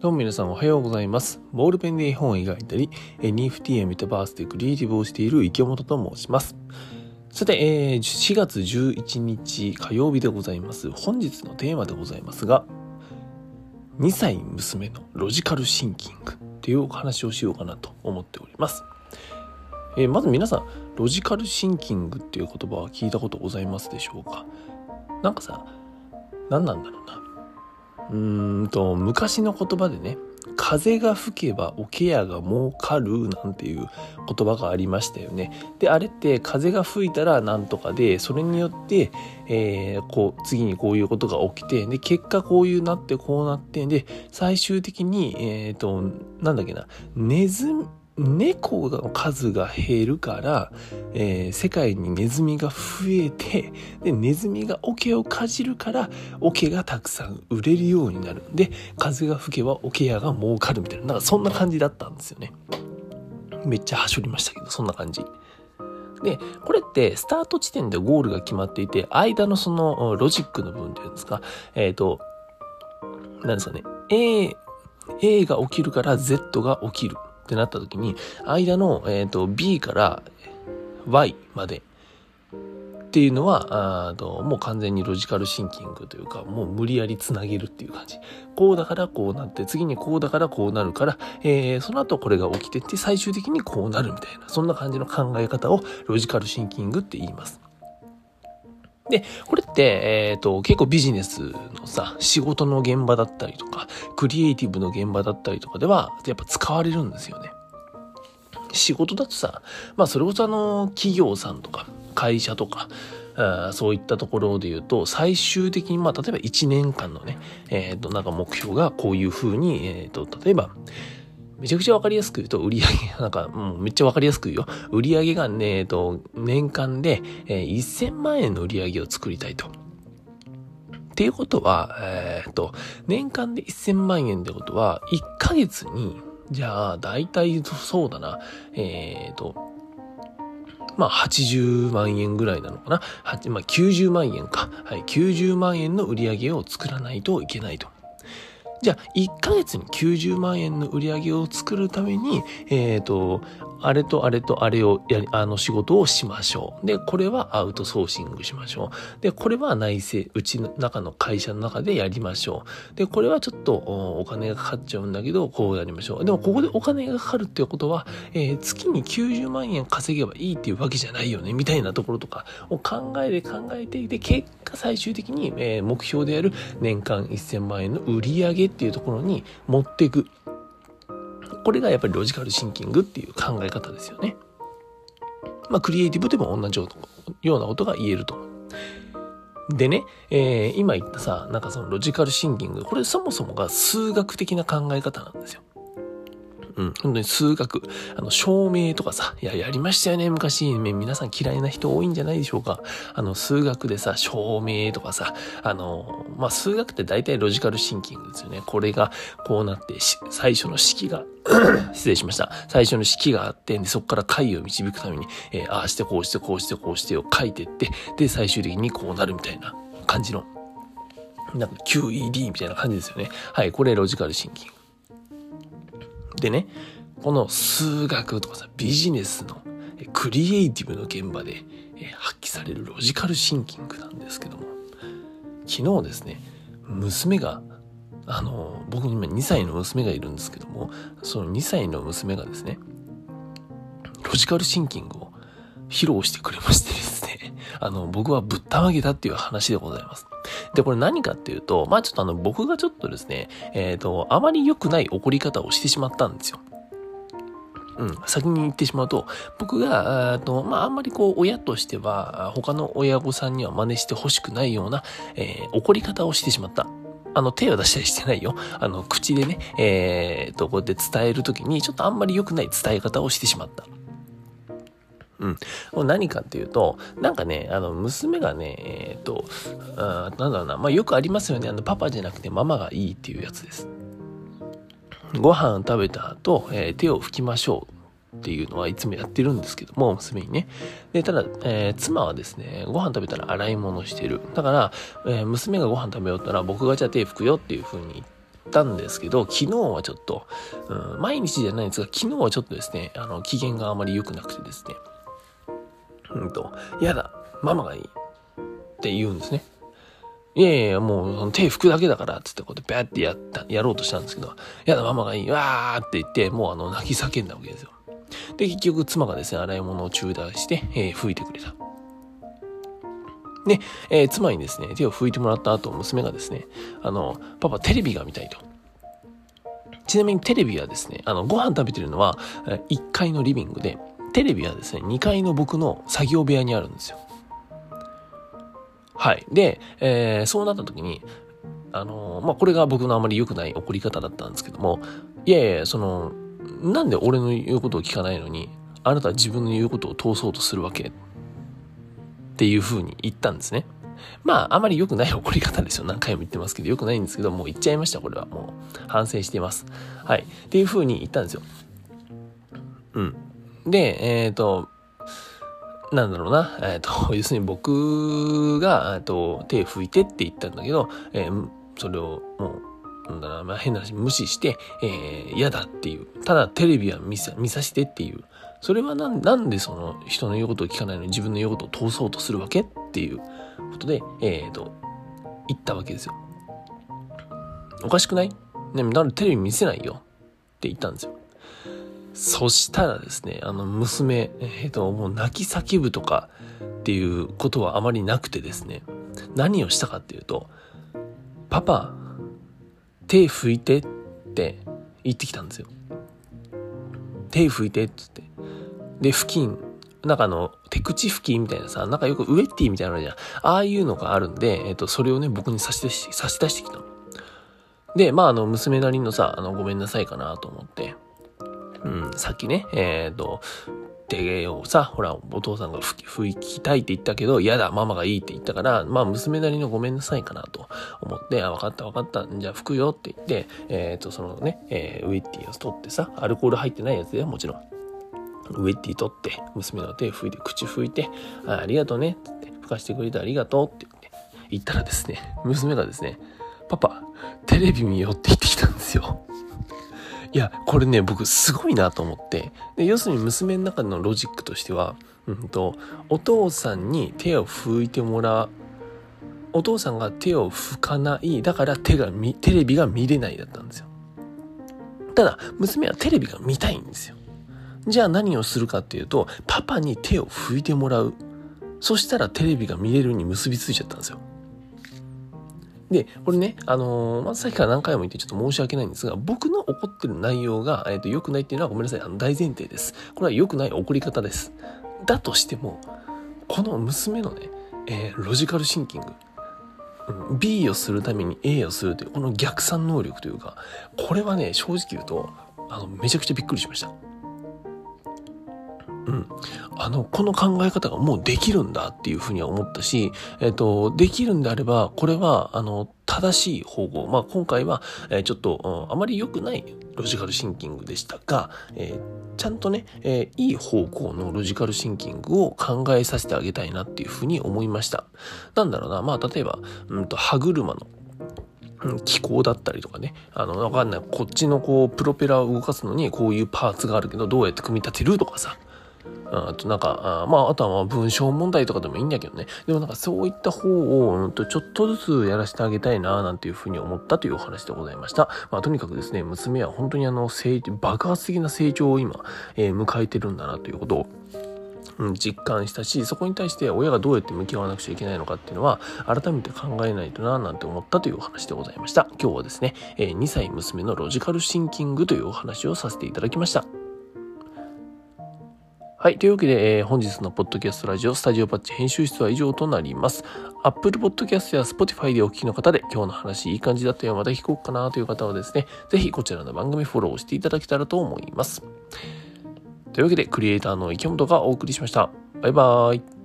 どうも皆さんおはようございます。ボールペンで絵本を描いたり、NFT やメタバースでクリエイティブをしている池本と申します。さて、えー4月11日火曜日でございます。本日のテーマでございますが、2歳娘のロジカルシンキングっていうお話をしようかなと思っております。えーまず皆さん、ロジカルシンキングっていう言葉は聞いたことございますでしょうか？なんかさ、何なんだろうな。うんと昔の言葉でね風が吹けば桶屋が儲かるなんていう言葉がありましたよね。であれって風が吹いたらなんとかでそれによって、えーこう次にこういうことが起きてで結果こういうなってこうなってで最終的にえっ、となんだっけなネズミ猫の数が減るから、えー世界にネズミが増えてでネズミが桶をかじるから桶がたくさん売れるようになる。んで風が吹けば桶屋が儲かるみたいな。なんかそんな感じだったんですよね。めっちゃはしょりましたけどそんな感じ。でこれってスタート地点でゴールが決まっていて間のそのロジックの部分っていうんですか。えっ、と何ですかね。A, A が起きるから Z が起きる。ってなった時に間の、えー、と B から Y まで。っていうのはあともう完全にロジカルシンキングというかもう無理やりつなげるっていう感じ。こうだからこうなって次にこうだからこうなるから、えーその後これが起きてって最終的にこうなるみたいなそんな感じの考え方をロジカルシンキングって言います。で、これって、えっ、と、結構ビジネスのさ、仕事の現場だったりとか、クリエイティブの現場だったりとかでは、やっぱ使われるんですよね。仕事だとさ、まあそれこそあの、企業さんとか、会社とか、あそういったところで言うと、最終的に、まあ例えば1年間のね、えっ、と、なんか目標がこういうふうに、えっ、と、例えば、めちゃくちゃわかりやすく言うと、売り上げ、なんか、もうめっちゃわかりやすく言うよ。売り上げがね、えっと、年間で、えー1000万円の売り上げを作りたいと。っていうことは、えーっと、年間で1000万円ってことは、1ヶ月に、じゃあ、大体そうだな、えーっと、まあ、80万円ぐらいなのかな。まあ、90万円か。はい、90万円の売り上げを作らないといけないと。じゃあ、1ヶ月に90万円の売り上げを作るために、えっ、と、あれとあれとあれをやり、あの仕事をしましょう。で、これはアウトソーシングしましょう。で、これは内製、うちの中の会社の中でやりましょう。で、これはちょっとお金がかかっちゃうんだけど、こうやりましょう。でも、ここでお金がかかるっていうことは、えー月に90万円稼げばいいっていうわけじゃないよね、みたいなところとかを考えて考えていて、結果最終的に、えー目標である年間1000万円の売り上げっていうところに持っていく。これがやっぱりロジカルシンキングっていう考え方ですよね。まあ、クリエイティブでも同じようなことが言えると。でね、えー今言ったさ、なんかそのロジカルシンキング、これそもそもが数学的な考え方なんですよ。うん、本当に数学、あの、証明とかさ、いや、やりましたよね、昔。ね皆さん嫌いな人多いんじゃないでしょうか。あの、数学でさ、証明とかさ、あの、まあ、数学って大体ロジカルシンキングですよね。これがこうなって、最初の式が、失礼しました。最初の式があって、でそこから解を導くために、えーああしてこうしてこうしてこうしてを書いてって、で、最終的にこうなるみたいな感じの、なんか QED みたいな感じですよね。はい、これロジカルシンキング。でね、この数学とかさ、ビジネスのクリエイティブの現場で発揮されるロジカルシンキングなんですけども、昨日ですね、娘が、あの、僕に今2歳の娘がいるんですけども、その2歳の娘がですね、ロジカルシンキングを披露してくれましてですね、あの、僕はぶったまげたっていう話でございます。で、これ何かっていうと、まあちょっとあの、僕がちょっとですね、えっ、と、あまり良くない怒り方をしてしまったんですよ。うん、先に言ってしまうと、僕が、あとまあ、あんまりこう、親としては、他の親御さんには真似してほしくないような、えー怒り方をしてしまった。あの、手を出したりしてないよ。あの、口でね、えーと、こうやって伝えるときに、ちょっとあんまり良くない伝え方をしてしまった。うん。これ何かっていうと、なんかね、あの、娘がね、えっ、と、あなんだろうな、まあ、よくありますよね。あの、パパじゃなくてママがいいっていうやつです。ご飯食べた後、えー手を拭きましょうっていうのはいつもやってるんですけども、娘にね。で、ただ、えー妻はですね、ご飯食べたら洗い物してる。だから、えー娘がご飯食べよったら僕がじゃあ手拭くよっていう風に言ったんですけど、昨日はちょっと、うん、毎日じゃないんですが、昨日はちょっとですね、あの、機嫌があまり良くなくてですね、うんと、やだ、ママがいいって言うんですね。いやいやもう手拭くだけだから、つってこうやってバーってやった、やろうとしたんですけど、やだ、ママがいい、わーって言って、もうあの、泣き叫んだわけですよ。で、結局妻がですね、洗い物を中断して、えー、拭いてくれた。で、えー、妻にですね、手を拭いてもらった後、娘がですね、あの、パパテレビが見たいと。ちなみにテレビはですね、あの、ご飯食べてるのは1階のリビングで、テレビはですね、2階の僕の作業部屋にあるんですよ。はい。で、えー、そうなった時に、あのー、まあ、これが僕のあまり良くない怒り方だったんですけども、いやいや、その、なんで俺の言うことを聞かないのに、あなたは自分の言うことを通そうとするわけ？っていう風に言ったんですね。まあ、あまり良くない怒り方ですよ。何回も言ってますけど、良くないんですけど、もう言っちゃいました、これは。もう、反省しています。はい。っていう風に言ったんですよ。うん。で、えっ、ー、と、なんだろうな、えっ、ー、と、要するに僕が、えっと、手拭いてって言ったんだけど、えー、それをもう、なんだな、まあ、変な話無視して、えー、嫌だっていう。ただテレビは見さ見さしてっていう。それはなんなんでその人の言うことを聞かないのに自分の言うことを通そうとするわけっていうことで、えっ、ー、と、言ったわけですよ。おかしくない？ね、なんでテレビ見せないよって言ったんですよ。そしたらですね、あの娘、えっ、と、もう泣き叫ぶとかっていうことはあまりなくてですね、何をしたかっていうと、パパ、手拭いてって言ってきたんですよ。手拭いてって言って。で、付近、なんかあの、手口拭きみたいなさ、なんかよくウェッティみたいなのじゃん。ああいうのがあるんで、えっ、と、それをね、僕に差し出し、差し出してきたの。で、まあ、あの、娘なりのさ、あの、ごめんなさいかなと思って、うん、さっきね、えっ、ー、と、手をさ、ほら、お父さんが拭きたいって言ったけど、嫌だ、ママがいいって言ったから、まあ、娘なりのごめんなさいかなと思って、あ、分かった分かった、じゃあ拭くよって言って、えっ、ー、と、そのね、えー、ウェッティを取ってさ、アルコール入ってないやつだよ、もちろん。ウェッティ取って、娘の手拭いて、口拭いて、あありがとうね、って、拭かしてくれてありがとうって言って、言ったらですね、娘がですね、パパ、テレビ見ようって言ってきたんですよ。いや、これね、僕すごいなと思って。で要するに娘の中のロジックとしては、うんと、お父さんに手を拭いてもらう。お父さんが手を拭かない。だから手が見、テレビが見れないだったんですよ。ただ、娘はテレビが見たいんですよ。じゃあ何をするかっていうと、パパに手を拭いてもらう。そしたらテレビが見れるに結びついちゃったんですよ。で、これね、あのー、まずさっきから何回も言ってちょっと申し訳ないんですが、僕の怒ってる内容が、えっ、ー、と、良くないっていうのはごめんなさい、あの、大前提です。これは良くない怒り方です。だとしても、この娘のね、えー、ロジカルシンキング、うん B をするために A をするという、この逆算能力というか、これはね、正直言うと、あの、めちゃくちゃびっくりしました。あの、この考え方がもうできるんだっていうふうには思ったし、えっ、と、できるんであれば、これは、あの、正しい方法。まあ、今回は、え、ちょっと、うん、あまり良くないロジカルシンキングでしたが、えー、ちゃんとね、えー、いい方向のロジカルシンキングを考えさせてあげたいなっていうふうに思いました。なんだろうな、まあ、例えば、うんと、歯車の気候だったりとかね。あの、わかんない。こっちのこう、プロペラを動かすのにこういうパーツがあるけど、どうやって組み立てるとかさ。あとなんか、あまあ、あとはまあ文章問題とかでもいいんだけどね。でもなんかそういった方を、うん、とちょっとずつやらせてあげたいな、なんていうふうに思ったというお話でございました。まあ、とにかくですね、娘は本当にあの、成爆発的な成長を今、えー、迎えてるんだなということを、実感したし、そこに対して親がどうやって向き合わなくちゃいけないのかっていうのは、改めて考えないとな、なんて思ったというお話でございました。今日はですね、え、2歳娘のロジカルシンキングというお話をさせていただきました。はい。というわけで、えー、本日のポッドキャストラジオスタジオパッチ編集室は以上となります。Apple Podcast や Spotify でお聞きの方で今日の話いい感じだったよ、また聞こうかなという方はですね、ぜひこちらの番組フォローしていただけたらと思います。というわけで、クリエイターの池本がお送りしました。バイバーイ。